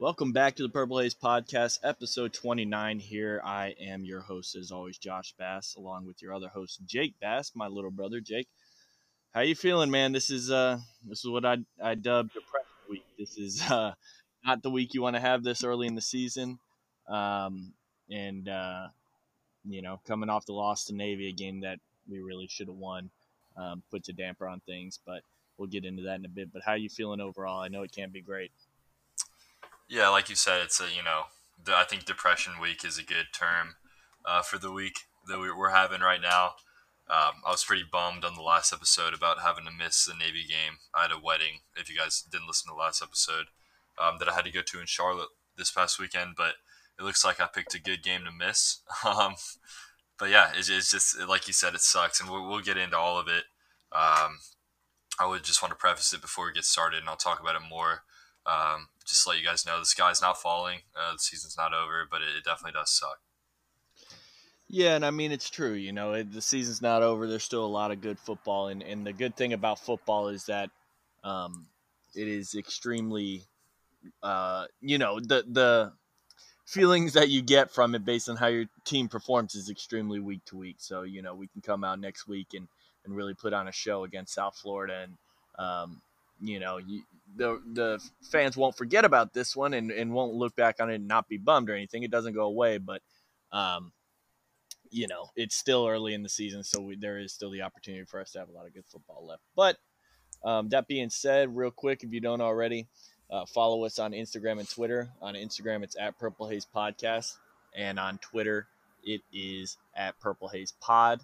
Welcome back to the Purple Haze Podcast, episode 29. Here I am your host, as always, Josh Bass, along with your other host, Jake Bass, my little brother, Jake. How you feeling, man? This is uh this is what I I dubbed depression week. This is uh not the week you want to have this early in the season. Um and uh you know, coming off the loss to Navy, a game that we really should have won, um, puts a damper on things, but we'll get into that in a bit. But how you feeling overall? I know it can't be great. Yeah, like you said, it's a you know, I think depression week is a good term uh, for the week that we're having right now. Um, I was pretty bummed on the last episode about having to miss the Navy game. I had a wedding. If you guys didn't listen to the last episode, um, that I had to go to in Charlotte this past weekend, but it looks like I picked a good game to miss. Um, but yeah, it's, it's, just like you said, it sucks, and we'll, we'll get into all of it. Um, I would just want to preface it before we get started, and I'll talk about it more. Um, just to let you guys know, the sky's not falling. Uh, the season's not over, but it, it, definitely does suck. Yeah, and I mean it's true. You know, it, the season's not over. There's still a lot of good football, and and the good thing about football is that um, it is extremely, uh, you know, the the feelings that you get from it based on how your team performs is extremely week to week. So you know we can come out next week and and really put on a show against South Florida, and um, you know you, the the fans won't forget about this one and, and won't look back on it and not be bummed or anything. It doesn't go away, but um, you know it's still early in the season, so we, there is still the opportunity for us to have a lot of good football left. But um, that being said, real quick, if you don't already, uh, follow us on Instagram and Twitter. On Instagram, it's at Purple Haze Podcast, and on Twitter, it is at Purple Haze Pod.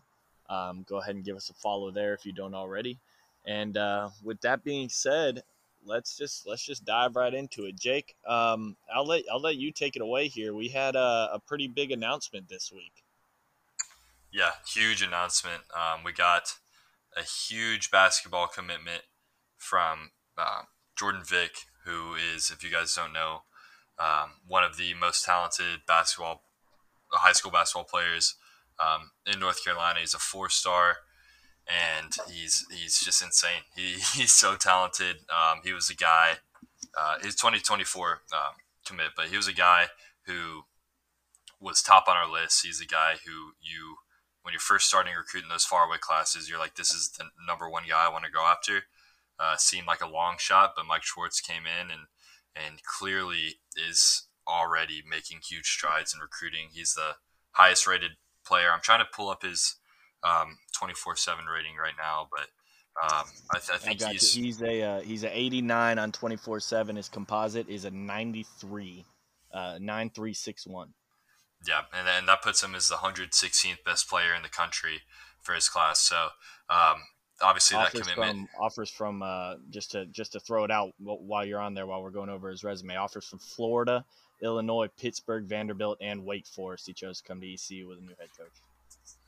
Um, go ahead and give us a follow there if you don't already. And uh, with that being said, let's just let's just dive right into it. Jake, um, I'll let I'll let you take it away here. We had a, a pretty big announcement this week. Yeah, huge announcement. Um, we got a huge basketball commitment from uh, Jordan Vick, who is, if you guys don't know, um, one of the most talented basketball, high school basketball players um, in North Carolina. He's a four-star, and he's he's just insane. He, he's so talented. Um, he was a guy. Uh, he's 2024 um, commit, but he was a guy who was top on our list. He's a guy who you, when you're first starting recruiting those faraway classes, you're like, this is the number one guy I want to go after uh, seemed like a long shot, but Mike Schwartz came in and and clearly is already making huge strides in recruiting. He's the highest rated player. I'm trying to pull up his um, 24/7 rating right now, but um, I, th- I, think I he's you. he's a uh, he's a 89 on 24/7. His composite is a 93, uh, 9361. Yeah, and, and that puts him as the 116th best player in the country for his class. So um, obviously offers that commitment from, offers from uh, just to just to throw it out while you're on there while we're going over his resume offers from Florida, Illinois, Pittsburgh, Vanderbilt, and Wake Forest. He chose to come to ECU with a new head coach.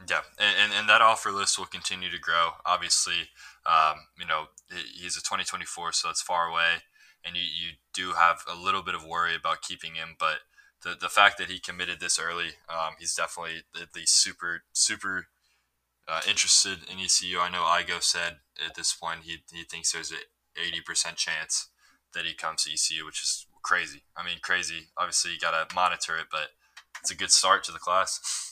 Yeah, and, and, that offer list will continue to grow. Obviously, um, you know he's a 2024, so it's far away, and you, you do have a little bit of worry about keeping him, but the, the fact that he committed this early, um, he's definitely at least super super uh, interested in ECU. I know Igo said at this point he, he thinks there's an 80% chance that he comes to ECU, which is crazy. I mean, crazy. Obviously, you got to monitor it, but it's a good start to the class.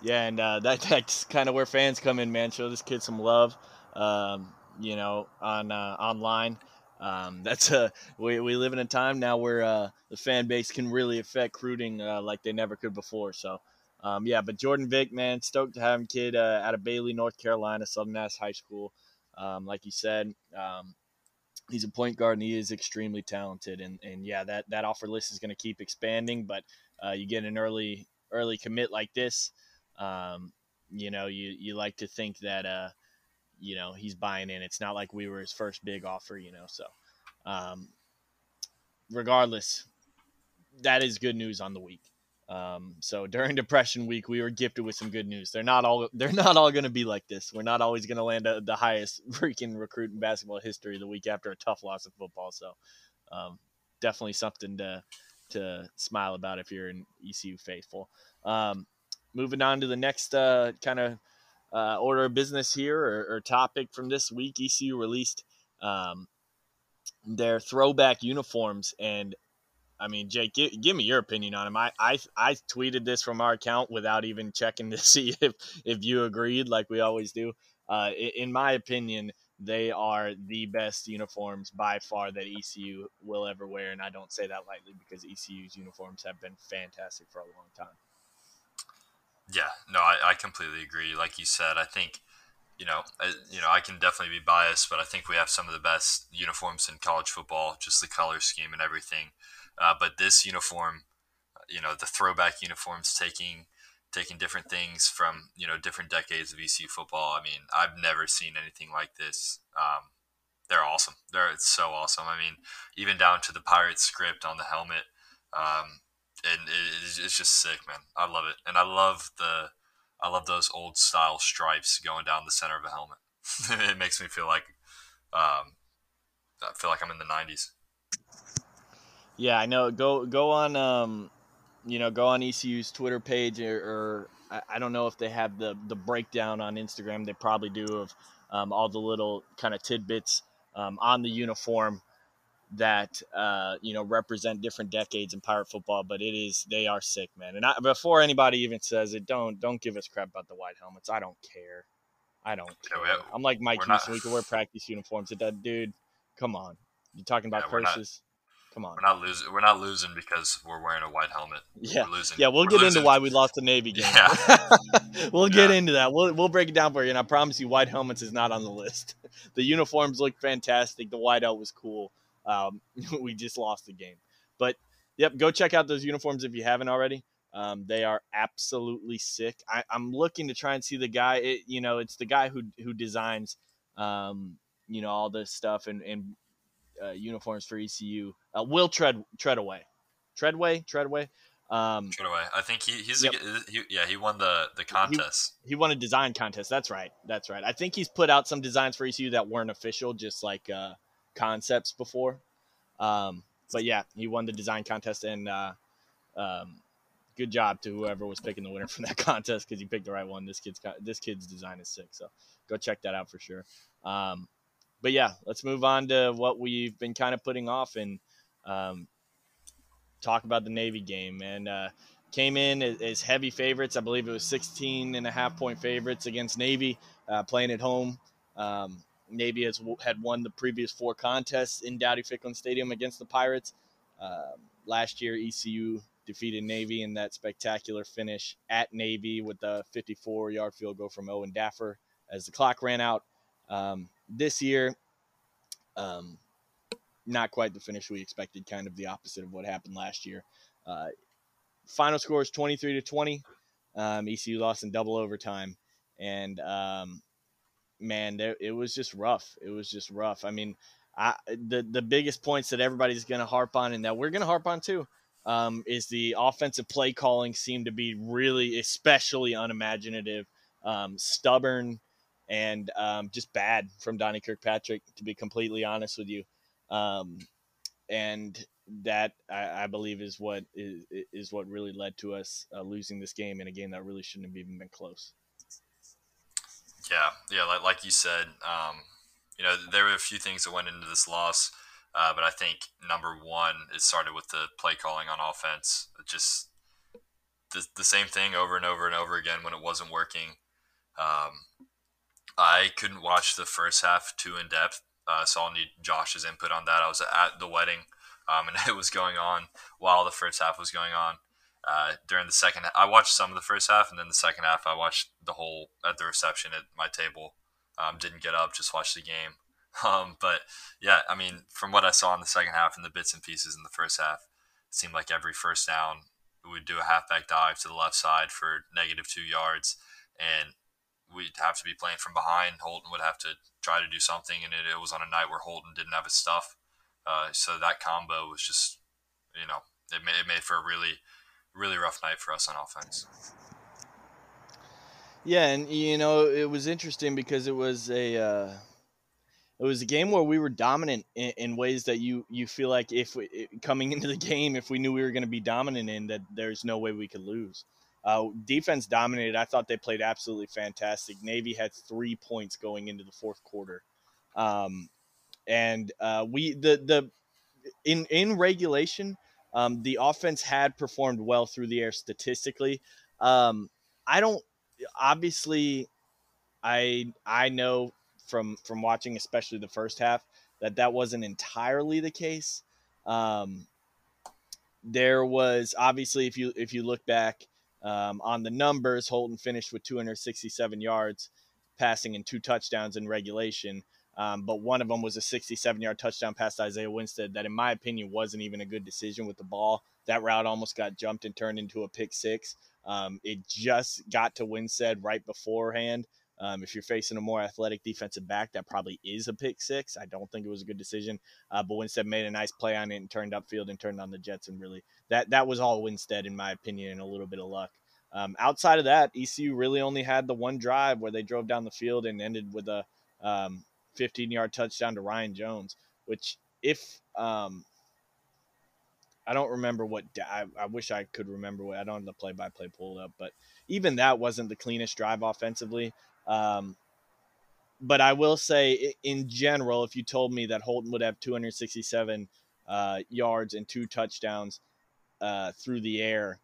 Yeah, and uh, that, that's kind of where fans come in, man. Show this kid some love, um, you know, on uh, online. Um, that's a we, we live in a time now where uh, the fan base can really affect recruiting uh, like they never could before. So um, yeah, but Jordan Vick, man, stoked to have him kid uh, out of Bailey, North Carolina, Southern Nash High School. Um, like you said, um, he's a point guard and he is extremely talented. And, and yeah, that, that offer list is going to keep expanding, but uh, you get an early early commit like this, um, you know, you, you like to think that, uh, you know, he's buying in. It's not like we were his first big offer, you know, so um, regardless, that is good news on the week. Um, so during Depression Week, we were gifted with some good news. They're not all they're not all going to be like this. We're not always going to land a, the highest freaking recruit in basketball history the week after a tough loss of football. So um, definitely something to to smile about if you're an ECU faithful. Um, moving on to the next uh, kind of uh, order of business here or, or, topic from this week, ECU released um, their throwback uniforms and I mean, Jake, give, give, me your opinion on them. I, I I tweeted this from our account without even checking to see if if you agreed, like we always do. Uh, in my opinion, they are the best uniforms by far that ECU will ever wear, and I don't say that lightly because ECU's uniforms have been fantastic for a long time. Yeah, no, I, I completely agree. Like you said, I think you know, I, you know, I can definitely be biased, but I think we have some of the best uniforms in college football, just the color scheme and everything. Uh, but this uniform, you know, the throwback uniforms taking taking different things from you know different decades of ECU football. I mean, I've never seen anything like this. Um, they're awesome. They're it's so awesome. I mean, even down to the pirate script on the helmet, um, and it, it's just sick, man. I love it, and I love the I love those old style stripes going down the center of a helmet. it makes me feel like um, I feel like I'm in the '90s. Yeah, I know. Go go on. Um, you know, go on ECU's Twitter page, or, or I, I, don't know if they have the the breakdown on Instagram. They probably do of um, all the little kind of tidbits um, on the uniform that uh, you know represent different decades in pirate football. But it is they are sick, man. And I, before anybody even says it, don't don't give us crap about the white helmets. I don't care. I don't care. Yeah, I'm like Mike Houston. Not... We can wear practice uniforms. It does, dude. Come on. You talking about yeah, curses? Come on. We're not losing. We're not losing because we're wearing a white helmet. Yeah. We're losing. Yeah, we'll we're get losing. into why we lost the Navy game. Yeah. we'll get into that. We'll we'll break it down for you, and I promise you, white helmets is not on the list. the uniforms look fantastic. The whiteout was cool. Um, we just lost the game, but yep, go check out those uniforms if you haven't already. Um, they are absolutely sick. I, am looking to try and see the guy. It, you know, it's the guy who who designs, um, you know, all this stuff and and uh, uniforms for ECU. Uh, Will Tread Treadaway, Treadway, Treadway. Um, Treadaway. I think he he's yep. a, he, yeah he won the the contest. He, he, won a design contest. That's right. That's right. I think he's put out some designs for ECU that weren't official, just like uh, concepts before. Um, but yeah, he won the design contest and uh, um, good job to whoever was picking the winner from that contest because he picked the right one. This kid's this kid's design is sick, so go check that out for sure. Um, but yeah, let's move on to what we've been kind of putting off and um, talk about the Navy game. And uh, came in as, heavy favorites. I believe it was 16 and a half point favorites against Navy uh, playing at home. Um, Navy has had won the previous four contests in Dowdy Ficklen Stadium against the Pirates. Um, last year, ECU defeated Navy in that spectacular finish at Navy with a 54 yard field goal from Owen Daffer as the clock ran out. Um, this year, um, not quite the finish we expected, kind of the opposite of what happened last year. Uh, final score is 23 to 20. Um, ECU lost in double overtime. And um, man, there, it was just rough. It was just rough. I mean, I, the, the biggest points that everybody's going to harp on and that we're going to harp on too um, is the offensive play calling seemed to be really, especially unimaginative, um, stubborn and um, just bad from Donnie Kirkpatrick, to be completely honest with you. Um, and that I, I, believe is what is, is what really led to us uh, losing this game in a game that really shouldn't have even been close. Yeah, yeah, like, like you said, um, you know, there were a few things that went into this loss, uh, but I think number one, it started with the play calling on offense. It just the, the same thing over and over and over again when it wasn't working. Um, I couldn't watch the first half too in depth, uh, so I'll need Josh's input on that. I was at the wedding, um, and it was going on while the first half was going on. Uh, during the second, I watched some of the first half, and then the second half, I watched the whole at the reception at my table. Um, didn't get up, just watched the game. Um, but yeah, I mean, from what I saw in the second half and the bits and pieces in the first half, it seemed like every first down we would do a halfback dive to the left side for negative two yards, and we'd have to be playing from behind. Holton would have to try to do something, and it, it was on a night where Holton didn't have his stuff. Uh, so that combo was just, you know, it made, it made for a really, really rough night for us on offense. Yeah, and you know it was interesting because it was a uh, it was a game where we were dominant in, in ways that you you feel like if we, coming into the game, if we knew we were going to be dominant in, that there's no way we could lose. Uh, defense dominated. I thought they played absolutely fantastic. Navy had three points going into the fourth quarter. Um, and uh, we the the in in regulation, um, the offense had performed well through the air statistically. Um, I don't obviously, I I know from from watching especially the first half that that wasn't entirely the case. Um, there was obviously if you if you look back um, on the numbers, Holton finished with 267 yards, passing and two touchdowns in regulation. Um, but one of them was a 67 yard touchdown pass to Isaiah Winstead that, in my opinion, wasn't even a good decision with the ball. That route almost got jumped and turned into a pick six. Um, it just got to Winstead right beforehand. Um, if you're facing a more athletic defensive back, that probably is a pick six. I don't think it was a good decision, uh, but Winstead made a nice play on it and turned upfield and turned on the Jets, and really that that was all Winstead, in my opinion, and a little bit of luck. Um, outside of that, ECU really only had the one drive where they drove down the field and ended with a um, 15 yard touchdown to Ryan Jones, which if um, I don't remember what I, I, wish I could remember what I don't have the play by play pulled up, but even that wasn't the cleanest drive offensively. Um, but I will say, in general, if you told me that Holton would have 267 uh, yards and two touchdowns uh, through the air,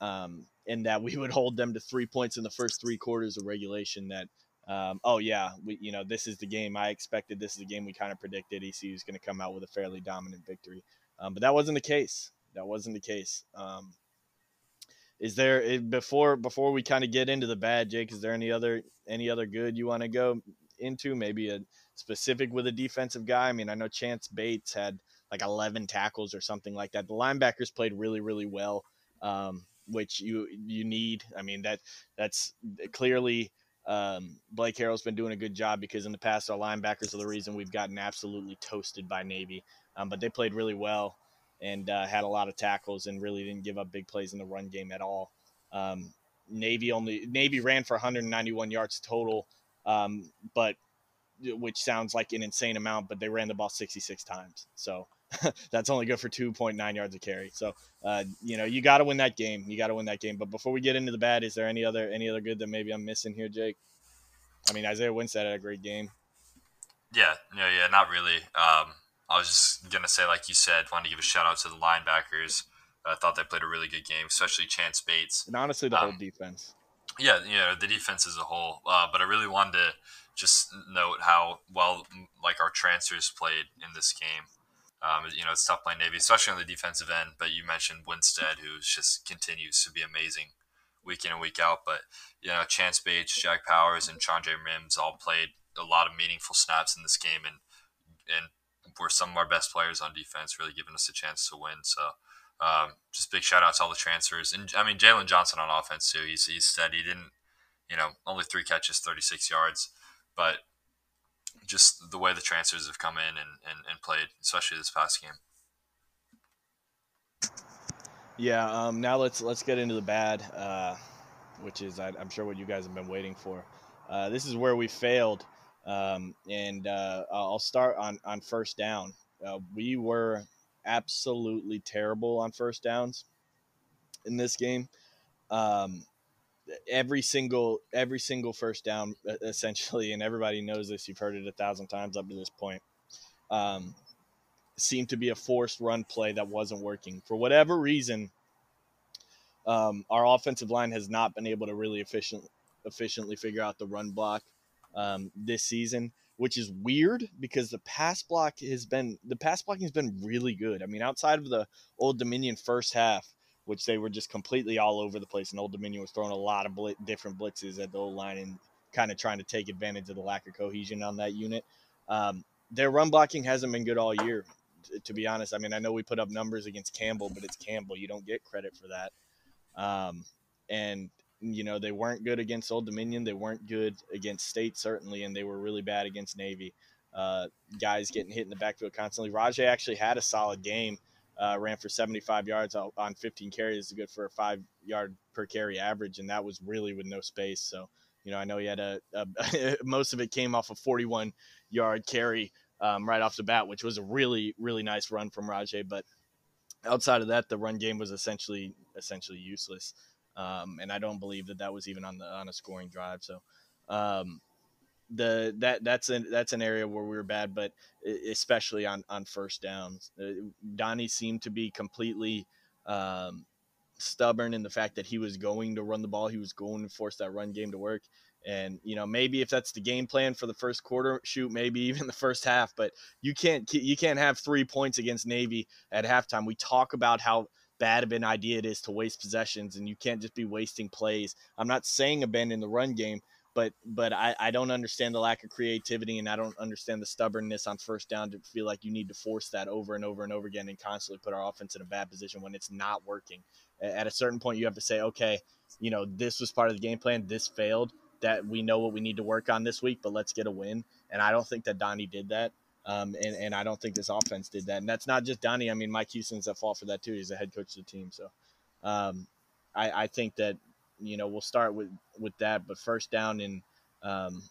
um, and that we would hold them to three points in the first three quarters of regulation, that um, oh yeah, we you know this is the game I expected. This is the game we kind of predicted. ECU is going to come out with a fairly dominant victory, um, but that wasn't the case. That wasn't the case. Um, is there eh, before before we kind of get into the bad, Jake? Is there any other any other good you want to go into? Maybe a specific with a defensive guy. I mean, I know Chance Bates had like 11 tackles or something like that. The linebackers played really really well, um, which you you need. I mean that that's clearly. Um, Blake Harrell's been doing a good job because in the past our linebackers are the reason we've gotten absolutely toasted by Navy. Um, but they played really well and uh, had a lot of tackles and really didn't give up big plays in the run game at all. Um, Navy only Navy ran for 191 yards total, um, but which sounds like an insane amount, but they ran the ball 66 times. So that's only good for 2.9 yards a carry. So uh, you know you got to win that game. You got to win that game. But before we get into the bad, is there any other any other good that maybe I'm missing here, Jake? I mean Isaiah Winstead had a great game. Yeah, no, yeah, not really. Um, I was just gonna say, like you said, wanted to give a shout out to the linebackers. I thought they played a really good game, especially Chance Bates. And honestly, the um, whole defense. Yeah, you know, the defense as a whole. Uh, but I really wanted to just note how well, like our transfers played in this game. Um, you know, it's tough playing Navy, especially on the defensive end. But you mentioned Winstead, who just continues to be amazing week in and week out. But you know, Chance Bates, Jack Powers, and Chandre Mims all played a lot of meaningful snaps in this game, and and were some of our best players on defense, really giving us a chance to win. So um, just big shout out to all the transfers. And I mean, Jalen Johnson on offense too. He's, he's steady. He didn't, you know, only three catches, 36 yards, but just the way the transfers have come in and, and, and played, especially this past game. Yeah. Um, now let's let's get into the bad, uh, which is I, am sure what you guys have been waiting for. Uh, this is where we failed. Um, and uh, I'll start on, on first down. Uh, we were absolutely terrible on first downs in this game. Um, every single every single first down, essentially, and everybody knows this. You've heard it a thousand times up to this point. Um, seemed to be a forced run play that wasn't working for whatever reason. Um, our offensive line has not been able to really efficient, efficiently figure out the run block um, this season, which is weird because the pass block has been the pass blocking has been really good. I mean, outside of the Old Dominion first half, which they were just completely all over the place, and Old Dominion was throwing a lot of bl- different blitzes at the old line and kind of trying to take advantage of the lack of cohesion on that unit. Um, their run blocking hasn't been good all year, to be honest. I mean, I know we put up numbers against Campbell, but it's Campbell. You don't get credit for that. Um, and you know they weren't good against Old Dominion. They weren't good against State certainly, and they were really bad against Navy. Uh, guys getting hit in the backfield constantly. Rahjai actually had a solid game. Uh, ran for 75 yards on 15 carries, good for a five yard per carry average, and that was really with no space. So, you know, I know he had a, a most of it came off a 41 yard carry um, right off the bat, which was a really really nice run from Rahjai. But outside of that, the run game was essentially essentially useless um, and I don't believe that that was even on the on a scoring drive. So, um, the that that's an that's an area where we were bad, but especially on on first downs, uh, Donnie seemed to be completely um, stubborn in the fact that he was going to run the ball, he was going to force that run game to work. And you know, maybe if that's the game plan for the first quarter, shoot, maybe even the first half. But you can't you can't have three points against Navy at halftime. We talk about how bad of an idea it is to waste possessions, and you can't just be wasting plays. I'm not saying abandon the run game, but but I, I don't understand the lack of creativity and I don't understand the stubbornness on first down to feel like you need to force that over and over and over again and constantly put our offense in a bad position when it's not working. At a certain point, you have to say, okay, you know, this was part of the game plan. This failed. That we know what we need to work on this week, but let's get a win. And I don't think that Donnie did that. Um, and, and I don't think this offense did that. And that's not just Donnie. I mean, Mike Houston's at fault for that too. He's the head coach of the team. So um, I, I think that you know we'll start with with that. But first down and um,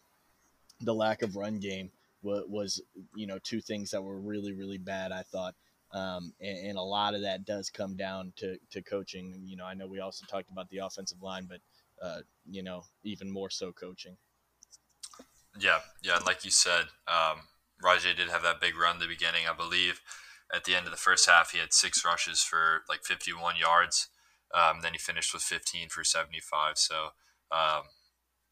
the lack of run game was, was, you know two things that were really really bad. I thought. Um, and, and, a lot of that does come down to, to coaching. You know, I know we also talked about the offensive line, but uh, you know, even more so coaching. Yeah, yeah, And like you said, um, Rahjai did have that big run in the beginning. I believe at the end of the first half, he had six rushes for like 51 yards. Um, then he finished with 15 for 75. So, um,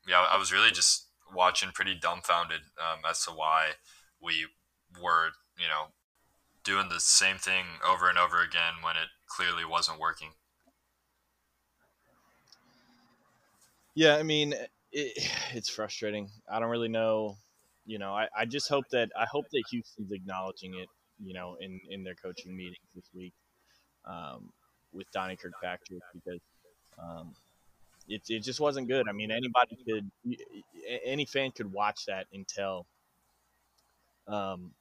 yeah, I was really just watching pretty dumbfounded um, as to why we were, you know, doing the same thing over and over again when it clearly wasn't working. Yeah, I mean, it, it's frustrating. I don't really know. You know, I, I just hope that I hope that Houston's acknowledging it. You know, in in their coaching meetings this week. Um, with Donnie Kirkpatrick because um, it, it just wasn't good. I mean, anybody could, any fan could watch that and tell, um,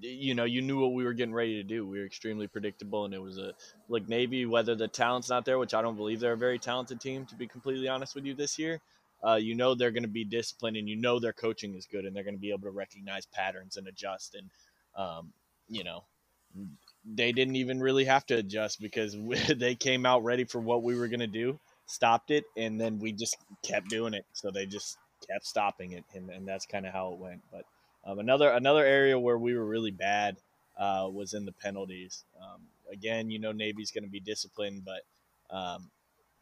you know, you knew what we were getting ready to do. We were extremely predictable, and it was a like Navy. Whether the talent's not there, which I don't believe they're a very talented team, to be completely honest with you, this year. Uh, you know they're going to be disciplined, and you know their coaching is good, and they're going to be able to recognize patterns and adjust. And um, you know, they didn't even really have to adjust because we, they came out ready for what we were going to do, stopped it, and then we just kept doing it. So they just kept stopping it, and, and that's kind of how it went. But um, another another area where we were really bad uh, was in the penalties. Um, again, you know Navy's going to be disciplined, but um,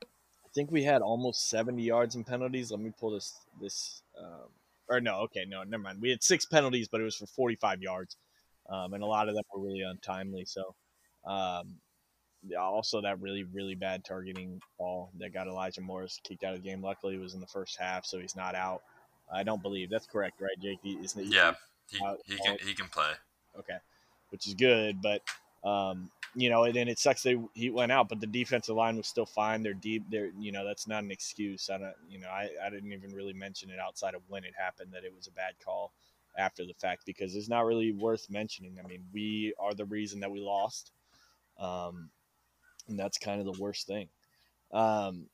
I think we had almost 70 yards in penalties. Let me pull this this. Um, or no, okay, no, never mind. We had six penalties, but it was for 45 yards um, and a lot of them were really untimely. So, um, also that really really bad targeting ball that got Elijah Morris kicked out of the game. Luckily, it was in the first half, so he's not out. I don't believe that's correct, right, Jake? Isn't he, yeah, he, he can he can play. Okay, which is good, but um, you know, and then it sucks that he went out, but the defensive line was still fine. They're deep. They're you know that's not an excuse. I don't you know I, I didn't even really mention it outside of when it happened that it was a bad call after the fact because it's not really worth mentioning. I mean, we are the reason that we lost, um, and that's kind of the worst thing. Um,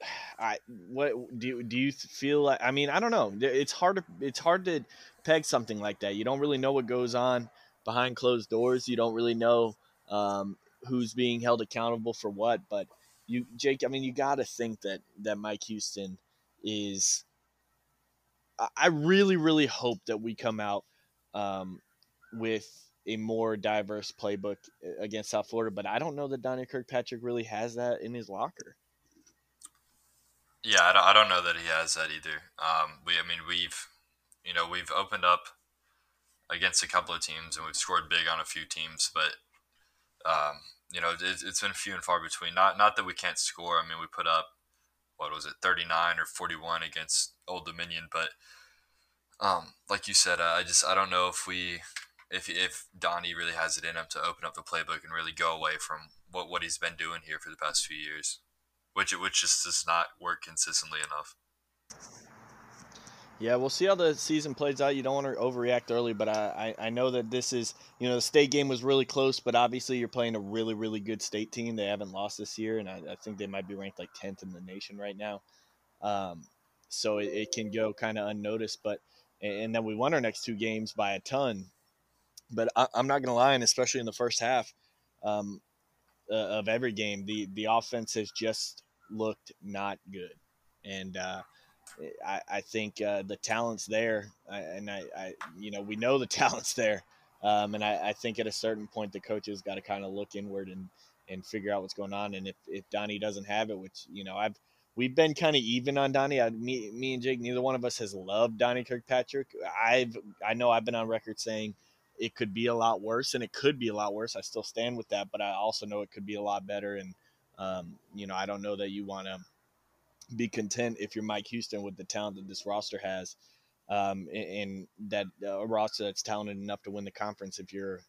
I what do you, do you feel like? I mean, I don't know. It's hard to it's hard to peg something like that. You don't really know what goes on behind closed doors. You don't really know um, who's being held accountable for what. But you, Jake, I mean, you got to think that that Mike Houston is I really, really hope that we come out um, with a more diverse playbook uh, against South Florida, but I don't know that Donnie Kirkpatrick really has that in his locker. Yeah, I don't, I don't know that he has that either. Um, we, I mean, we've, you know, we've opened up against a couple of teams and we've scored big on a few teams, but um, you know, it, has been few and far between. Not, not that we can't score. I mean, we put up what was it, 39 or 41 against Old Dominion. But um, like you said, I just I don't know if we if if Donnie really has it in him to open up the playbook and really go away from what what he's been doing here for the past few years, which which just does not work consistently enough. Yeah, we'll see how the season plays out. You don't want to overreact early, but I, I, I, know that this is, you know, the state game was really close, but obviously you're playing a really, really good state team. They haven't lost this year, and I, I think they might be ranked like 10th in the nation right now. Um, so it, it, can go kind of unnoticed, but, and then we won our next two games by a ton. But I, am not going to lie, and especially in the first half um, uh, of every game, the, the offense has just looked not good. And, uh, I, I think uh, the talent's there, and I, I, you know, we know the talent's there, um, and I, I, think at a certain point the coaches got to kind of look inward and and figure out what's going on. And if if Donnie doesn't have it, which you know I've we've been kind of even on Donnie. I, me, me and Jake, neither one of us has loved Donnie Kirkpatrick. I've I know I've been on record saying it could be a lot worse, and it could be a lot worse. I still stand with that, but I also know it could be a lot better. And um, you know, I don't know that you want to be content if you're Mike Houston with the talent that this roster has, um, and, that uh, a roster that's talented enough to win the conference. If you're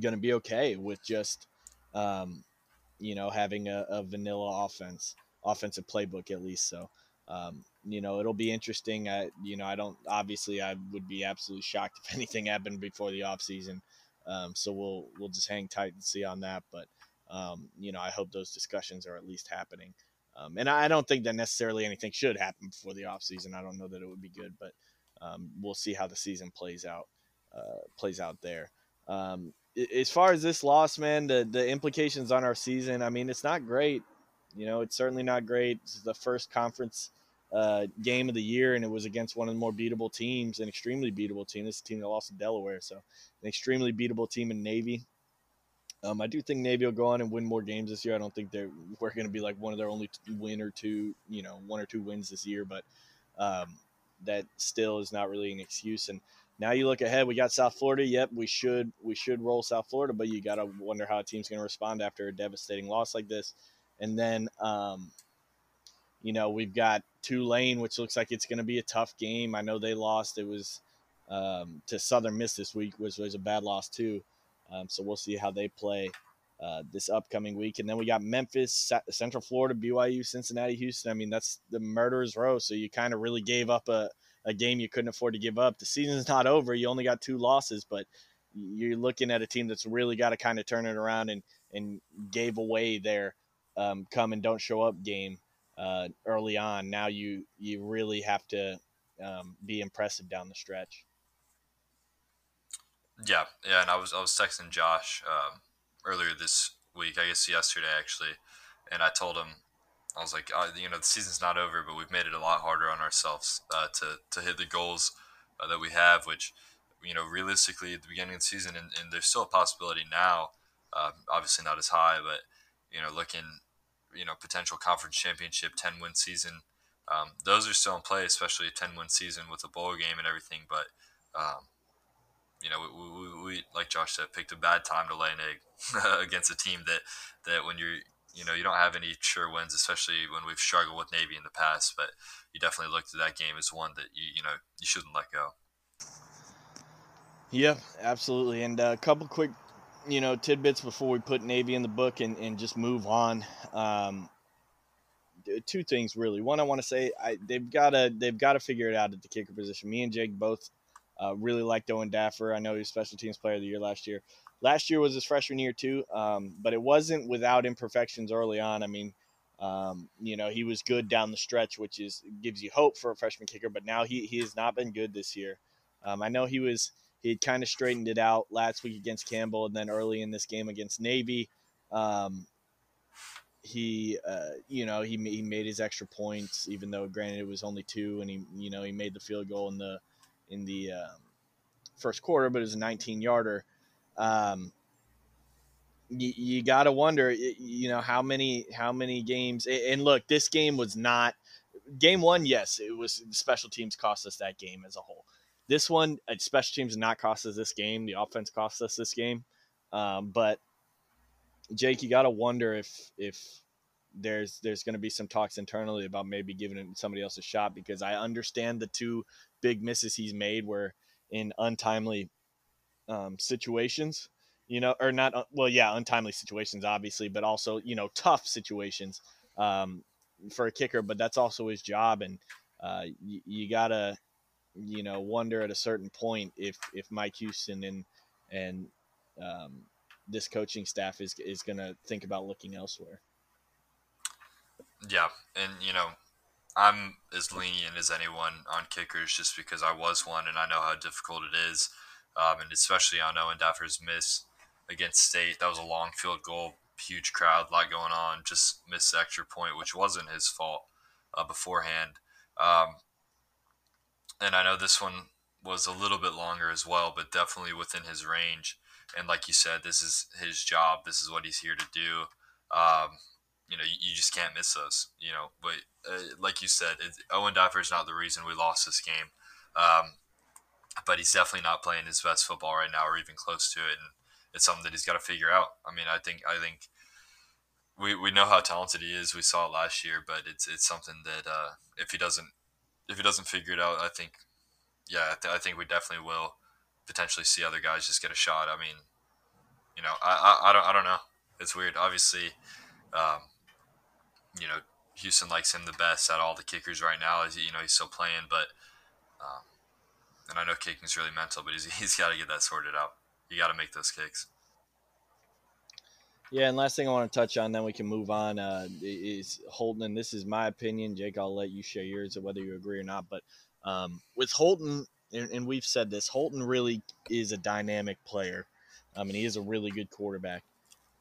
going to be okay with just, um, you know, having a, a, vanilla offense, offensive playbook at least. So, um, you know, it'll be interesting. I, you know, I don't obviously I would be absolutely shocked if anything happened before the offseason. Um, so we'll we'll just hang tight and see on that. But um, you know, I hope those discussions are at least happening. Um, and I don't think that necessarily anything should happen before the offseason. I don't know that it would be good, but um, we'll see how the season plays out. Uh, plays out there. Um, as far as this loss, man, the the implications on our season. I mean, it's not great. You know, it's certainly not great. Is the first conference uh, game of the year, and it was against one of the more beatable teams, an extremely beatable team. This team that lost to Delaware, so an extremely beatable team in Navy. Um, I do think Navy will go on and win more games this year. I don't think they're we're going to be like one of their only win or two, you know, one or two wins this year, but um, that still is not really an excuse. And now you look ahead, we got South Florida. Yep, we should we should roll South Florida, but you got to wonder how a team's going to respond after a devastating loss like this. And then, um, you know, we've got Tulane, which looks like it's going to be a tough game. I know they lost. It was um, to Southern Miss this week, which was a bad loss too. Um, so we'll see how they play uh, this upcoming week. And then we got Memphis, Central Florida, BYU, Cincinnati, Houston. I mean, that's the murderer's row. So you kind of really gave up a, a game you couldn't afford to give up. The season's not over. You only got two losses, but you're looking at a team that's really got to kind of turn it around and, and gave away their um, come and don't show up game uh, early on. Now you, you really have to um, be impressive down the stretch. Yeah, yeah, and I was I was texting Josh um, earlier this week, I guess yesterday actually, and I told him I was like, uh, you know, the season's not over, but we've made it a lot harder on ourselves uh, to to hit the goals uh, that we have, which you know, realistically at the beginning of the season, and, and there's still a possibility now, um, obviously not as high, but you know, looking, you know, potential conference championship, ten win season. Um, those are still in play, especially a ten win season with a bowl game and everything. But um, you know, we, we, we, like Josh said, picked a bad time to lay an egg against a team that that when you're you know you don't have any sure wins, especially when we've struggled with Navy in the past. But you definitely looked at that game as one that you you know you shouldn't let go. Yeah, absolutely. And a couple quick, you know, tidbits before we put Navy in the book and, and just move on. Um, two things really. One, I want to say I, they've got to they've got to figure it out at the kicker position. Me and Jake both uh, really liked Owen Daffer. I know he was Special Teams Player of the Year last year. Last year was his freshman year too, um, but it wasn't without imperfections early on. I mean, um, you know, he was good down the stretch, which is gives you hope for a freshman kicker. But now he he has not been good this year. Um, I know he was he had kind of straightened it out last week against Campbell, and then early in this game against Navy. Um, he, uh, you know, he, he made his extra points, even though granted it was only two, and he, you know, he made the field goal in the in the um, first quarter, but it was a 19 yarder. Um, you, you got to wonder, you know, how many how many games. And look, this game was not game one. Yes, it was special teams cost us that game as a whole. This one, uh, special teams not cost us this game. The offense cost us this game. Um, but Jake, you got to wonder if if there's there's going to be some talks internally about maybe giving somebody else a shot because I understand the two big misses he's made were in untimely um, situations, you know, or not, uh, well, yeah, untimely situations, obviously, but also, you know, tough situations um, for a kicker, but that's also his job. And uh, you, you got to, you know, wonder at a certain point if, if Mike Houston and, and um, this coaching staff is, is going to think about looking elsewhere. Yeah. And, you know, I'm as lenient as anyone on kickers just because I was one and I know how difficult it is. Um, and especially on Owen Daffer's miss against State. That was a long field goal, huge crowd, a lot going on. Just missed the extra point, which wasn't his fault uh, beforehand. Um, and I know this one was a little bit longer as well, but definitely within his range. And like you said, this is his job. This is what he's here to do. Um, you know, you, you, just can't miss those. You know, but uh, like you said, it, Owen Daffer is not the reason we lost this game. Um, but he's definitely not playing his best football right now, or even close to it. And it's something that he's got to figure out. I mean, I think I think we, we know how talented he is. We saw it last year, but it's it's something that uh, if he doesn't if he doesn't figure it out, I think yeah, I, th- I think we definitely will potentially see other guys just get a shot. I mean, you know, I, I, I don't I don't know. It's weird. Obviously, um, you know, Houston likes him the best at all the kickers right now. Is you know he's still playing, but um, and I know kicking's really mental, but he's he's got to get that sorted out. You got to make those kicks. Yeah, and last thing I want to touch on, then we can move on. Uh, is Holton, and this is my opinion. Jake, I'll let you share yours, whether you agree or not. But um, with Holton, and, and, we've said this, Holton really is a dynamic player. I mean, he is a really good quarterback.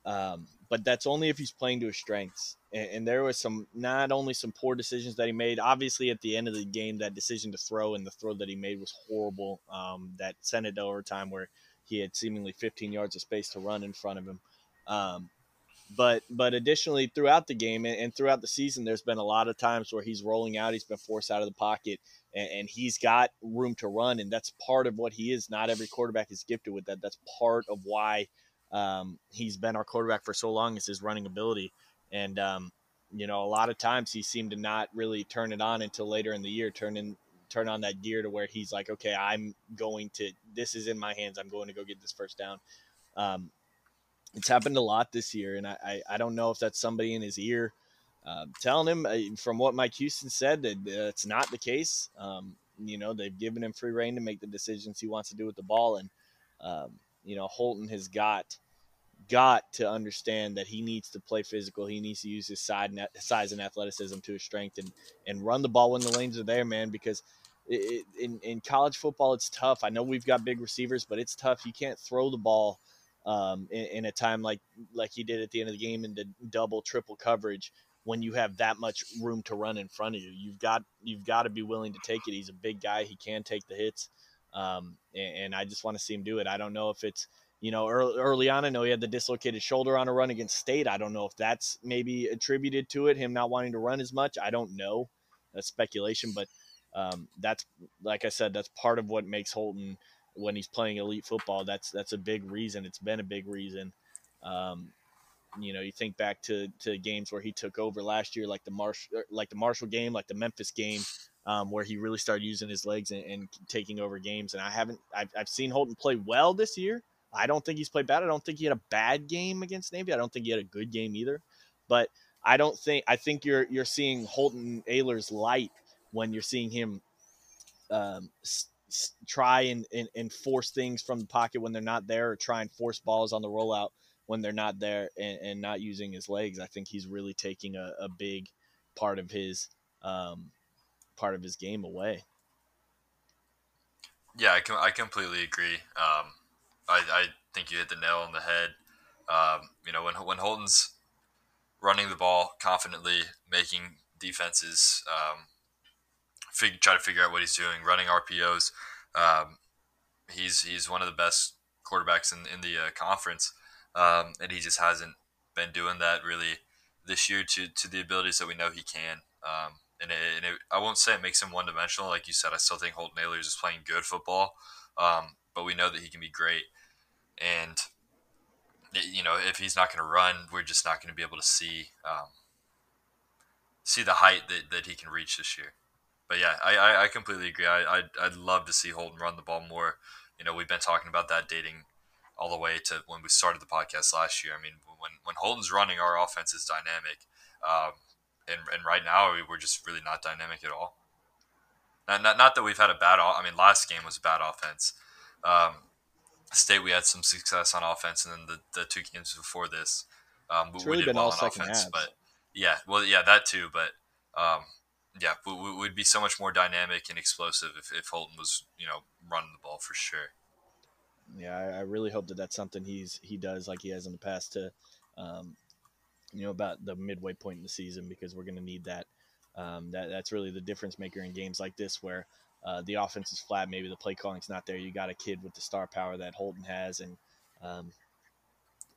Um, but that's only if he's playing to his strengths. And, and, there was some not only some poor decisions that he made. Obviously, at the end of the game, that decision to throw and the throw that he made was horrible. Um, that sent it to overtime where he had seemingly 15 yards of space to run in front of him. Um, but but additionally, throughout the game and, and, throughout the season, there's been a lot of times where he's rolling out, he's been forced out of the pocket, and, and, he's got room to run, and that's part of what he is. Not every quarterback is gifted with that. That's part of why um, he's been our quarterback for so long is his running ability, and um, you know a lot of times he seemed to not really turn it on until later in the year, turn in turn on that gear to where he's like, okay, I'm going to this is in my hands. I'm going to go get this first down. Um, it's happened a lot this year, and I, I, I don't know if that's somebody in his ear uh, telling him uh, from what Mike Houston said that uh, it's not the case. Um, you know, they've given him free reign to make the decisions he wants to do with the ball, and um, you know, Holton has got got to understand that he needs to play physical. He needs to use his side size and athleticism to his strength and and run the ball when the lanes are there, man. Because it, in in college football, it's tough. I know we've got big receivers, but it's tough. You can't throw the ball um, in, in, a time like like he did at the end of the game into double triple coverage when you have that much room to run in front of you. You've got you've got to be willing to take it. He's a big guy. He can take the hits, um, and, and, I just want to see him do it. I don't know if it's you know early, early on. I know he had the dislocated shoulder on a run against State. I don't know if that's maybe attributed to it. Him not wanting to run as much. I don't know. That's speculation, but um, that's like I said. That's part of what makes Holton when he's playing elite football. That's that's a big reason. It's been a big reason. Um, you know, you think back to, to games where he took over last year, like the Marsh, er, like the Marshall game, like the Memphis game, um, where he really started using his legs and, and, taking over games. And I haven't, I've, I've seen Holton play well this year. I don't think he's played bad. I don't think he had a bad game against Navy. I don't think he had a good game either. But I don't think I think you're you're seeing Holton Ahlers light when you're seeing him um, try and, and, and, force things from the pocket when they're not there or try and force balls on the rollout when they're not there and, and not using his legs. I think he's really taking a, a big part of his um, part of his game away. Yeah, I, I completely agree. Um, I, I think you hit the nail on the head. Um, you know, when, when Holton's running the ball confidently, making defenses um, fig- try to figure out what he's doing, running RPOs. Um, he's he's one of the best quarterbacks in in the uh, conference, um, and he just hasn't been doing that really this year to to the abilities that we know he can. Um, and, it, and it, I won't say it makes him one dimensional, like you said. I still think Holton Ahlers is playing good football, um, but we know that he can be great. And you know, if he's not going to run, we're just not going to be able to see um, see the height that, that he can reach this year but yeah, I, I, I completely agree. I, I'd, I'd love to see Holton run the ball more. You know, we've been talking about that dating all the way to when we started the podcast last year. I mean, when, when Holton's running, our offense is dynamic. Um, and, and right now, we're just really not dynamic at all. Not, not, not that we've had a bad, I mean, last game was a bad offense. Um, State, we had some success on offense, and then the, the two games before this, um, we, really we did well on offense. Halves. But yeah, well, yeah, that too. But um, yeah, we, would be so much more dynamic and explosive if, if Holton was, you know, running the ball for sure. Yeah, I, I really hope that that's something he's he does like he has in the past to, um, you know, about the midway point in the season because we're going to need that. Um, that that's really the difference maker in games like this where uh, the offense is flat. Maybe the play calling's not there. You got a kid with the star power that Holton has, and um,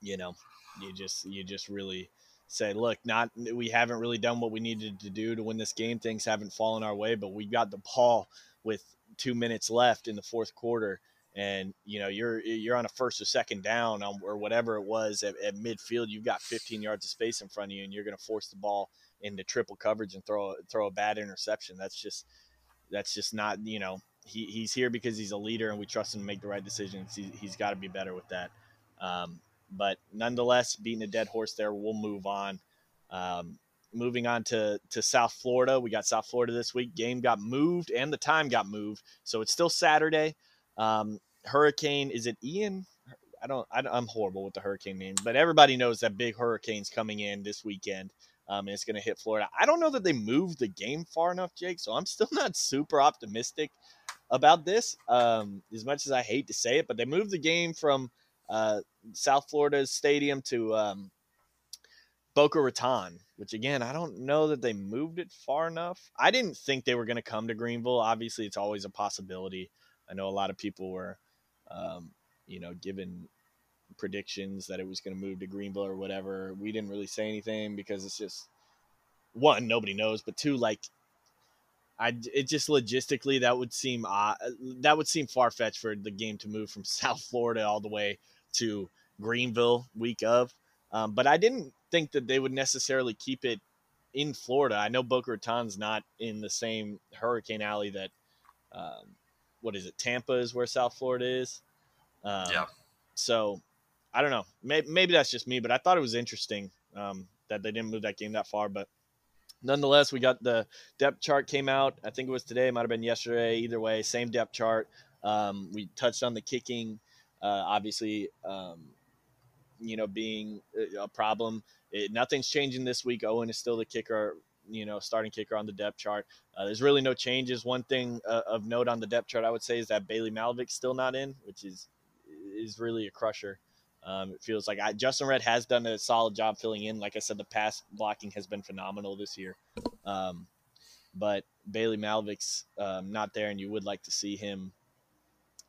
you know, you just you just really say, look, not we haven't really done what we needed to do to win this game. Things haven't fallen our way, but we got the ball with two minutes left in the fourth quarter, and you know you're you're on a first or second down or whatever it was at, at midfield. You've got 15 yards of space in front of you, and you're going to force the ball into triple coverage and throw throw a bad interception. That's just that's just not you know he, he's here because he's a leader and we trust him to make the right decisions. He, has got to be better with that. Um, but nonetheless, beating a dead horse there, we'll move on. Um, moving on to, to South Florida, we got South Florida this week. Game got moved and the time got moved, so it's still Saturday. Um, hurricane is it Ian? I don't, I am horrible with the hurricane name, but everybody knows that big hurricane's coming in this weekend. Um, and it's going to hit Florida. I don't know that they moved the game far enough, Jake. So I'm still not super optimistic about this. Um, as much as I hate to say it, but they moved the game from uh, South Florida's Stadium to um, Boca Raton, which again, I don't know that they moved it far enough. I didn't think they were going to come to Greenville. Obviously, it's always a possibility. I know a lot of people were, um, you know, given predictions that it was going to move to Greenville or whatever. We didn't really say anything because it's just one, nobody knows, but two, like I it just logistically that would seem uh, that would seem far fetched for the game to move from South Florida all the way to Greenville week of. Um, but I didn't think that they would necessarily keep it in Florida. I know Boca Raton's not in the same hurricane alley that um, what is it? Tampa is where South Florida is. Um, yeah. So I don't know. Maybe, maybe, that's just me, but I thought it was interesting um, that they didn't move that game that far. But nonetheless, we got the depth chart came out. I think it was today. It might have been yesterday. Either way, same depth chart. Um, we touched on the kicking, uh, obviously, um, you know, being a problem. It, nothing's changing this week. Owen is still the kicker, you know, starting kicker on the depth chart. Uh, there's really no changes. One thing uh, of note on the depth chart, I would say, is that Bailey Malovic's still not in, which is is really a crusher. Um, it feels like I, Justin Red has done a solid job filling in. Like I said, the pass blocking has been phenomenal this year. Um, but Bailey Malovic's um, not there, and you would like to see him.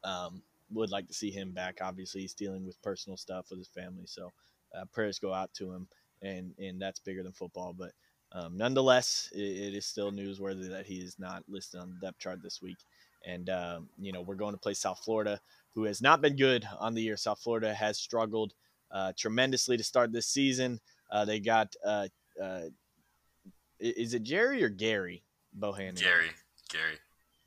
Um, would like to see him back. Obviously, he's dealing with personal stuff with his family, so uh, prayers go out to him, and and that's bigger than football. But um, nonetheless, it, it is still newsworthy that he is not listed on the depth chart this week. And um, you know, we're going to play South Florida who has not been good on the year. South Florida has struggled uh, tremendously to start this season. Uh, they got, uh, uh is it Jerry or Gary Bohanon? Gary. Gary.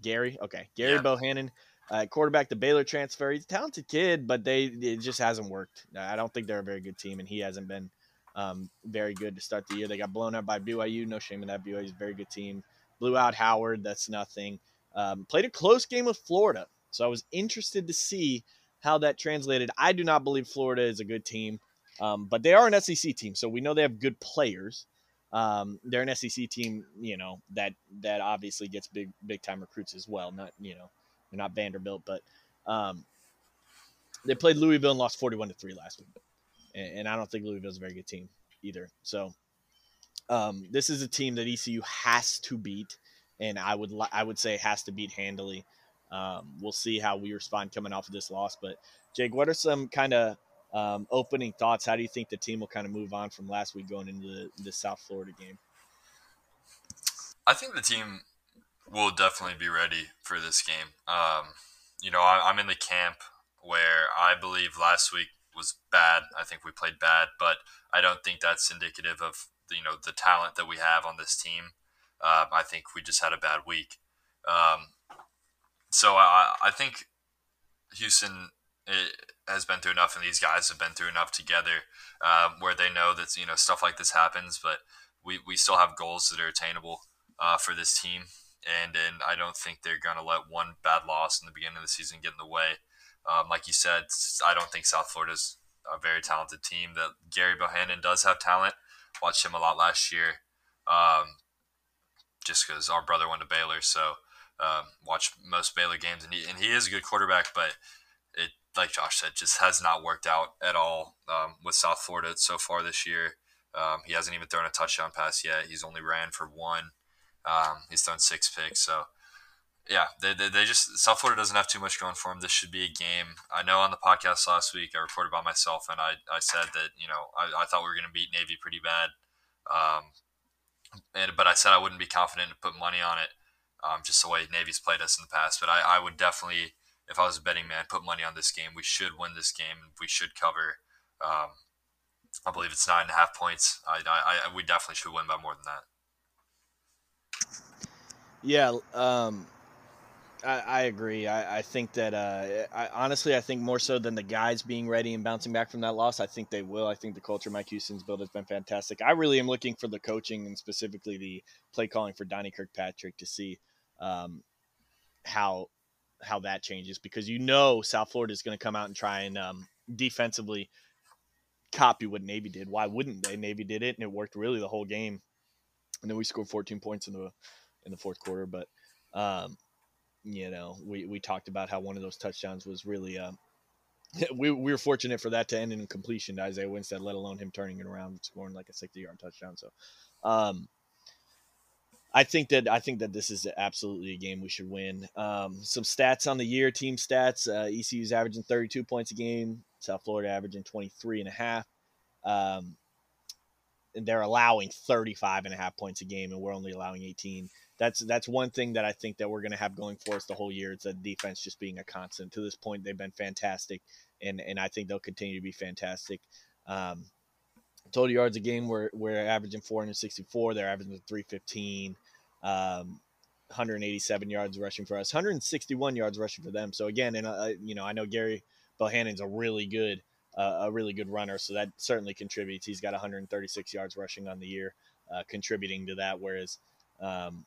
Gary. Okay. Gary. Bohanon. Uh, quarterback, the Baylor transfer. He's a talented kid, but they it just hasn't worked. I don't think they're a very good team, and he hasn't been um, very good to start the year. They got blown out by BYU. No shame in that. BYU is a very good team. Blew out Howard. That's nothing. Um, played a close game with Florida. So I was interested to see how that translated. I do not believe Florida is a good team, um, but they are an SEC team, so we know they have good players. Um, they're an SEC team, you know that that obviously gets big big time recruits as well. Not you know they're not Vanderbilt, but um, they played Louisville and lost forty one to three last week, and, and I don't think Louisville's a very good team either. So um, this is a team that ECU has to beat, and I would I would say has to beat handily. Um, we'll see how we respond coming off of this loss. But Jake, what are some kind of um, opening thoughts? How do you think the team will kind of move on from last week going into the, the South Florida game? I think the team will definitely be ready for this game. Um, you know, I, I'm in the camp where I believe last week was bad. I think we played bad, but I don't think that's indicative of you know the talent that we have on this team. Uh, I think we just had a bad week. Um, so I, I think Houston has been through enough, and these guys have been through enough together um, where they know that you know stuff like this happens, but we, we still have goals that are attainable uh, for this team, and and I don't think they're gonna let one bad loss in the beginning of the season get in the way. Um, like you said, I don't think South Florida's a very talented team. That Gary Bohanon does have talent. Watched him a lot last year, um, just because our brother went to Baylor, so um, watch most Baylor games, and he and he is a good quarterback, but it like Josh said, just has not worked out at all um, with South Florida so far this year. Um, he hasn't even thrown a touchdown pass yet. He's only ran for one. Um, he's thrown six picks. So, yeah, they, they, they, just South Florida doesn't have too much going for them. This should be a game. I know on the podcast last week I reported by myself and I, I said that you know I, I thought we were going to beat Navy pretty bad, um, and but I said I wouldn't be confident to put money on it, um, just the way Navy's played us in the past. But I, I would definitely, if I was a betting man, put money on this game. We should win this game. We should cover. Um, I believe it's nine and a half points. I, I, I we definitely should win by more than that. Yeah, um, I, I, agree. I, I, think that uh, I, honestly, I think more so than the guys being ready and bouncing back from that loss, I think they will. I think the culture Mike Houston's built has been fantastic. I really am looking for the coaching and specifically the play calling for Donnie Kirkpatrick to see um, how how that changes because you know South Florida is going to come out and try and um, defensively copy what Navy did. Why wouldn't they? Navy did it and it worked really the whole game. And then we scored 14 points in the in the fourth quarter, but um, you know, we, we talked about how one of those touchdowns was really, uh, we, we were fortunate for that to end in completion to Isaiah Winstead, let alone him turning it around and scoring like a 60 yard touchdown. So, um, I think that I think that this is absolutely a game we should win. Um, some stats on the year, team stats. Uh, ECU's averaging 32 points a game. South Florida averaging 23 and a half. Um, and they're allowing 35 and a half points a game, and we're only allowing 18 that's that's one thing that I think that we're going to have going for us the whole year. It's a defense just being a constant. To this point, they've been fantastic, and and I think they'll continue to be fantastic. Um, total yards a game, we're we're averaging 464. They're averaging 315. Um, 187 yards rushing for us, 161 yards rushing for them. So again, and uh, you know, I know Gary Bohanon's a really good, uh, a really good runner, so that certainly contributes. He's got 136 yards rushing on the year, uh, contributing to that. Whereas um,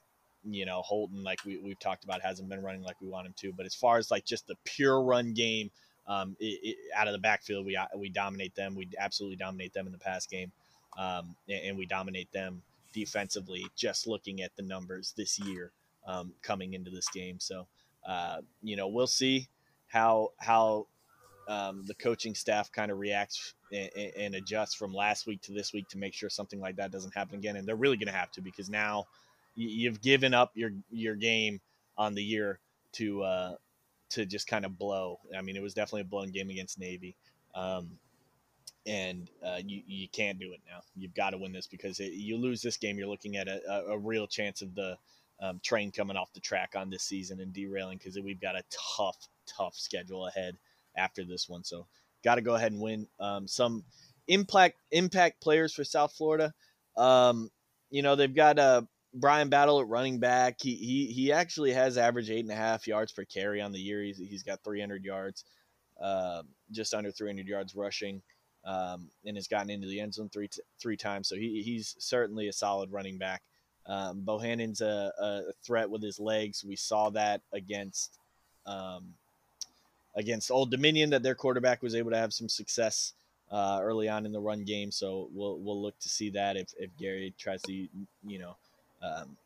you know, Holton, like we, we've talked about, hasn't been running like we want him to. But as far as like just the pure run game, um, it, it, out of the backfield, we we dominate them. We absolutely dominate them in the pass game, um, and, and, we dominate them defensively. Just looking at the numbers this year um, coming into this game, so uh, you know we'll see how how um, the coaching staff kind of reacts and, and adjusts from last week to this week to make sure something like that doesn't happen again. And they're really going to have to because now you've given up your your game on the year to uh, to just kind of blow. I mean, it was definitely a blown game against Navy, um, and uh, you you can't do it now. You've got to win this because it, you lose this game, you're looking at a, a, a real chance of the um, train coming off the track on this season and derailing because we've got a tough tough schedule ahead after this one. So got to go ahead and win. Um, some impact impact players for South Florida. Um, you know they've got uh, Brian Battie at running back. He he he actually has averaged eight and a half yards per carry on the year. He's he's got 300 yards, uh, just under 300 yards rushing, um, and has gotten into the end zone three t- three times. So he he's certainly a solid running back. Um, Bohanon's a, a, threat with his legs. We saw that against um, against Old Dominion that their quarterback was able to have some success uh, early on in the run game. So we'll we'll look to see that if if Gary tries to you know um,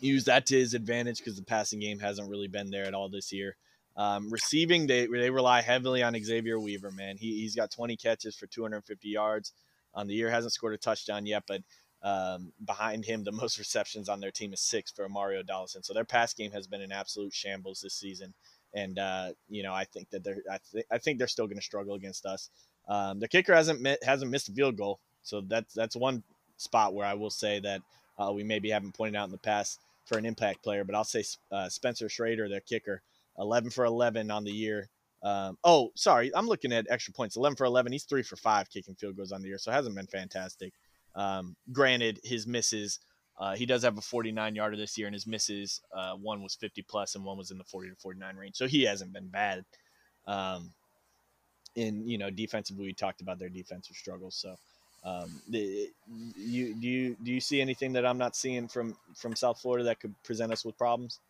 use that to his advantage because the passing game hasn't really been there at all this year. Um, receiving, they they rely heavily on Xavier Weaver. Man, he he's got 20 catches for 250 yards on the year. Hasn't scored a touchdown yet, but um, behind him, the most receptions on their team is six for Mario Dollison. So their pass game has been an absolute shambles this season. And uh, you know, I think that they're I, th- I think they're still going to struggle against us. Um, the kicker hasn't hasn't missed a field goal, so that's that's one spot where I will say that uh, we maybe haven't pointed out in the past for an impact player, but I'll say uh, Spencer Shrader, their kicker, 11 for 11 on the year. Um, oh, sorry, I'm looking at extra points. 11 for 11. He's three for five kicking field goals on the year, so hasn't been fantastic. Um, granted, his misses, uh, he does have a 49 yarder this year, and his misses, uh, one was 50 plus and one was in the 40 to 49 range, so he hasn't been bad. Um, in you know, defensively, we talked about their defensive struggles, so um, the, you do you do you see anything that I'm not seeing from from South Florida that could present us with problems?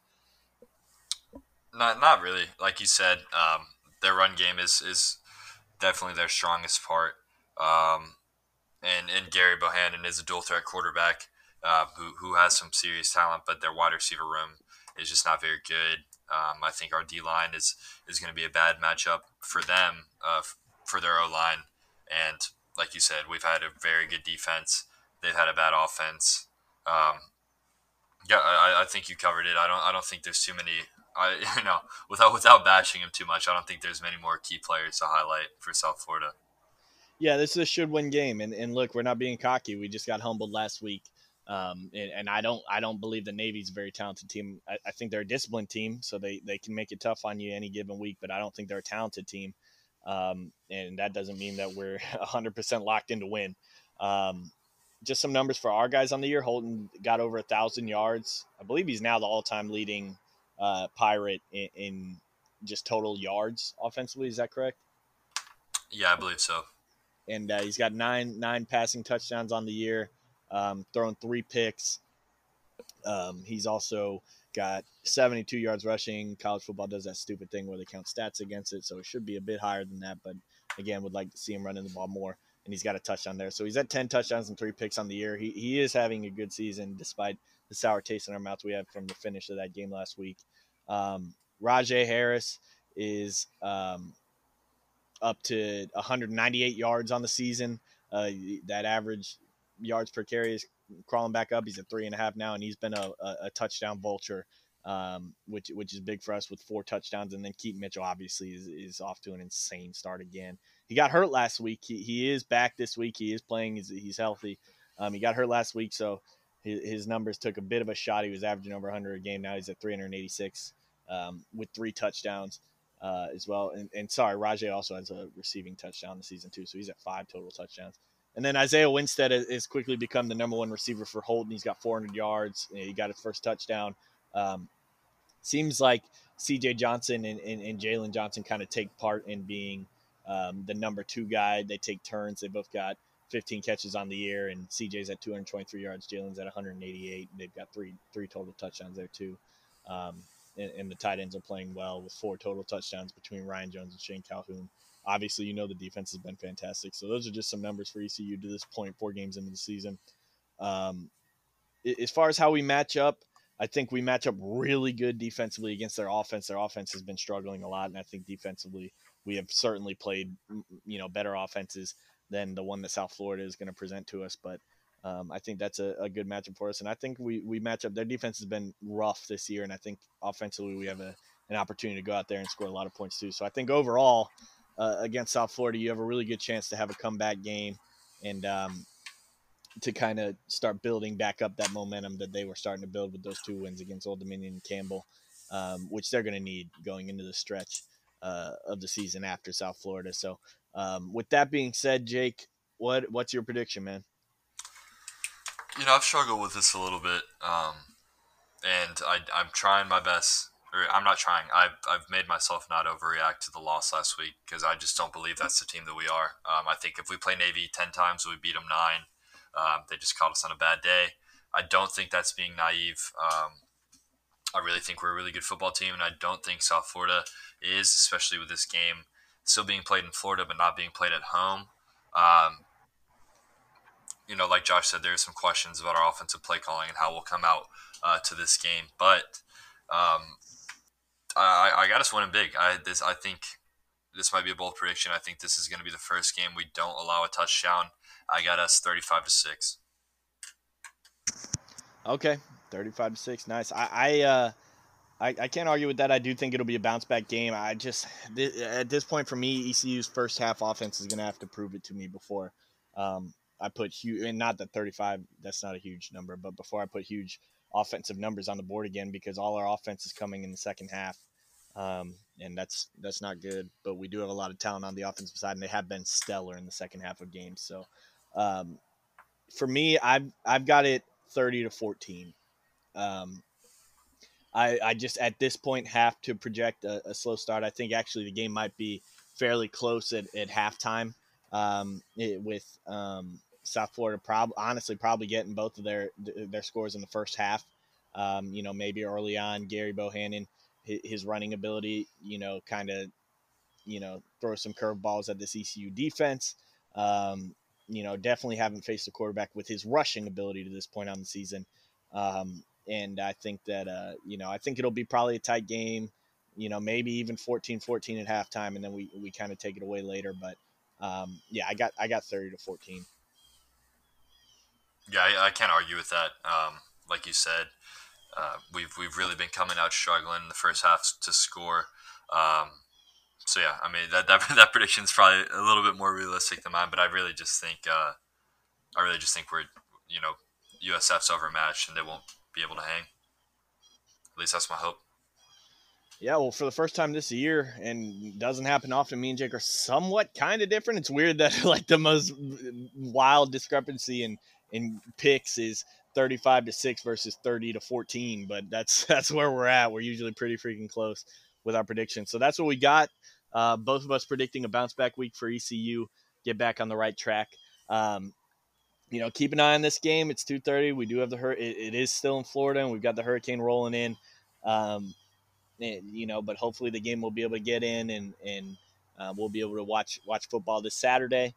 Not not really. Like you said, um, their run game is is definitely their strongest part. Um, and and Gary Bohanon is a dual threat quarterback uh, who who has some serious talent, but their wide receiver room is just not very good. Um, I think our D line is is going to be a bad matchup for them uh, for their O line, and like you said, we've had a very good defense. They've had a bad offense. Um, Yeah, I, I think you covered it. I don't I don't think there's too many. I you know without without bashing him too much, I don't think there's many more key players to highlight for South Florida. Yeah, this is a should win game, and and look, we're not being cocky. We just got humbled last week. Um, and, and, I don't I don't believe the Navy's a very talented team. I, I, think they're a disciplined team, so they, they can make it tough on you any given week. But I don't think they're a talented team, um, and that doesn't mean that we're 100% locked in to win. Um, just some numbers for our guys on the year. Holton got over a thousand yards. I believe he's now the all-time leading uh, pirate in, in just total yards offensively. Is that correct? Yeah, I believe so. And uh, he's got nine nine passing touchdowns on the year um, thrown three picks. Um, he's also got 72 yards rushing. College football does that stupid thing where they count stats against it, so it should be a bit higher than that. But again, would like to see him running the ball more. And he's got a touchdown there, so he's at 10 touchdowns and three picks on the year. He he is having a good season despite the sour taste in our mouths we had from the finish of that game last week. Um, Rahjai Harris is um, up to 198 yards on the season. Uh, that average yards per carry is crawling back up. He's at three and a half now, and he's been a, a, a touchdown vulture, um, which which is big for us with four touchdowns. And then Keaton Mitchell obviously is, is off to an insane start again. He got hurt last week. He, he is back this week. He is playing. He's, he's healthy. Um, he got hurt last week, so his, his, numbers took a bit of a shot. He was averaging over 100 a game. Now he's at 386 um, with three touchdowns. Uh, as well, and, and sorry, Rahjai also has a receiving touchdown this season too, so he's at five total touchdowns. And then Isaiah Winstead has quickly become the number one receiver for Holton. He's got 400 yards. He got his first touchdown. Um, seems like C.J. Johnson and, and, and Jalen Johnson kind of take part in being um, the number two guy. They take turns. They both got 15 catches on the year, and CJ's at 223 yards. Jalen's at 188. They've got three three total touchdowns there too. Um, and, and, the tight ends are playing well with four total touchdowns between Ryan Jones and Shane Calhoun. Obviously, you know the defense has been fantastic. So those are just some numbers for ECU to this point, four games into the season. Um, as far as how we match up, I think we match up really good defensively against their offense. Their offense has been struggling a lot, and I think defensively we have certainly played you know better offenses than the one that South Florida is going to present to us. But um, I think that's a, a, good matchup for us, and I think we we match up. Their defense has been rough this year, and I think offensively we have a, an opportunity to go out there and score a lot of points too. So I think overall, uh, against South Florida, you have a really good chance to have a comeback game and um, to kind of start building back up that momentum that they were starting to build with those two wins against Old Dominion and Campbell, um, which they're going to need going into the stretch uh, of the season after South Florida. So, um, with that being said, Jake, what what's your prediction, man? You know, I've struggled with this a little bit, um, and I, I'm trying my best I'm not trying. I've, I've made myself not overreact to the loss last week because I just don't believe that's the team that we are. Um, I think if we play Navy 10 times, we beat them nine. Um, they just caught us on a bad day. I don't think that's being naive. Um, I really think we're a really good football team, and I don't think South Florida is, especially with this game still being played in Florida but not being played at home. Um, you know, like Josh said, there's some questions about our offensive play calling and how we'll come out uh, to this game. But um, I, I got us winning big. I this I think this might be a bold prediction. I think this is going to be the first game we don't allow a touchdown. I got us thirty-five to six. Okay, thirty-five to six. Nice. I I, uh, I I can't argue with that. I do think it'll be a bounce back game. I just th- at this point for me, ECU's first half offense is going to have to prove it to me before. Um, I put huge, and not that 35, that's not a huge number, but before I put huge offensive numbers on the board again because all our offense is coming in the second half, um, and that's that's not good. But we do have a lot of talent on the offensive side, and they have been stellar in the second half of games. So um, for me, I've I've got it thirty to fourteen. Um, I, I just at this point have to project a, a, slow start. I think actually the game might be fairly close at, at halftime um, it, with um, South Florida probably honestly probably getting both of their their scores in the first half. Um, you know, maybe early on, Gary Bohanon, his, running ability, you know, kind of, you know, throw some curveballs at this ECU defense. Um, you know, definitely haven't faced a quarterback with his rushing ability to this point on the season. Um, and I think that, uh, you know, I think it'll be probably a tight game, you know, maybe even 14 14 at halftime, and then we, we kind of take it away later. But um, yeah, I got I got 30 to 14. Yeah, I, I can't argue with that. Um, like you said, uh, we've we've really been coming out struggling in the first half to score. Um, so yeah, I mean that that that prediction is probably a little bit more realistic than mine, but I really just think uh, I really just think we're you know USF's overmatched and they won't be able to hang. At least that's my hope. Yeah, well, for the first time this year, and doesn't happen often, me and Jake are somewhat kind of different. It's weird that like the most wild discrepancy in in picks is 35 to 6 versus 30 to 14 but that's that's where we're at. We're usually pretty freaking close with our predictions. So that's what we got. Uh, both of us predicting a bounce back week for ecu get back on the right track. Um, you know keep an eye on this game. It's 2.30 we do have the hur- it, it is still in florida and we've got the hurricane rolling in. Um, and, you know but hopefully the game will be able to get in and and uh, we'll be able to watch watch football this saturday.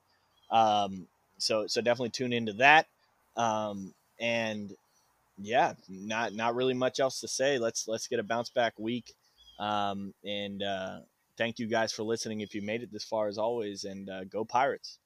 Um, so so definitely tune into that um, and yeah, not not really much else to say. Let's let's get a bounce back week. Um, and uh, thank you guys for listening. If you made it this far, as always, and uh, go Pirates.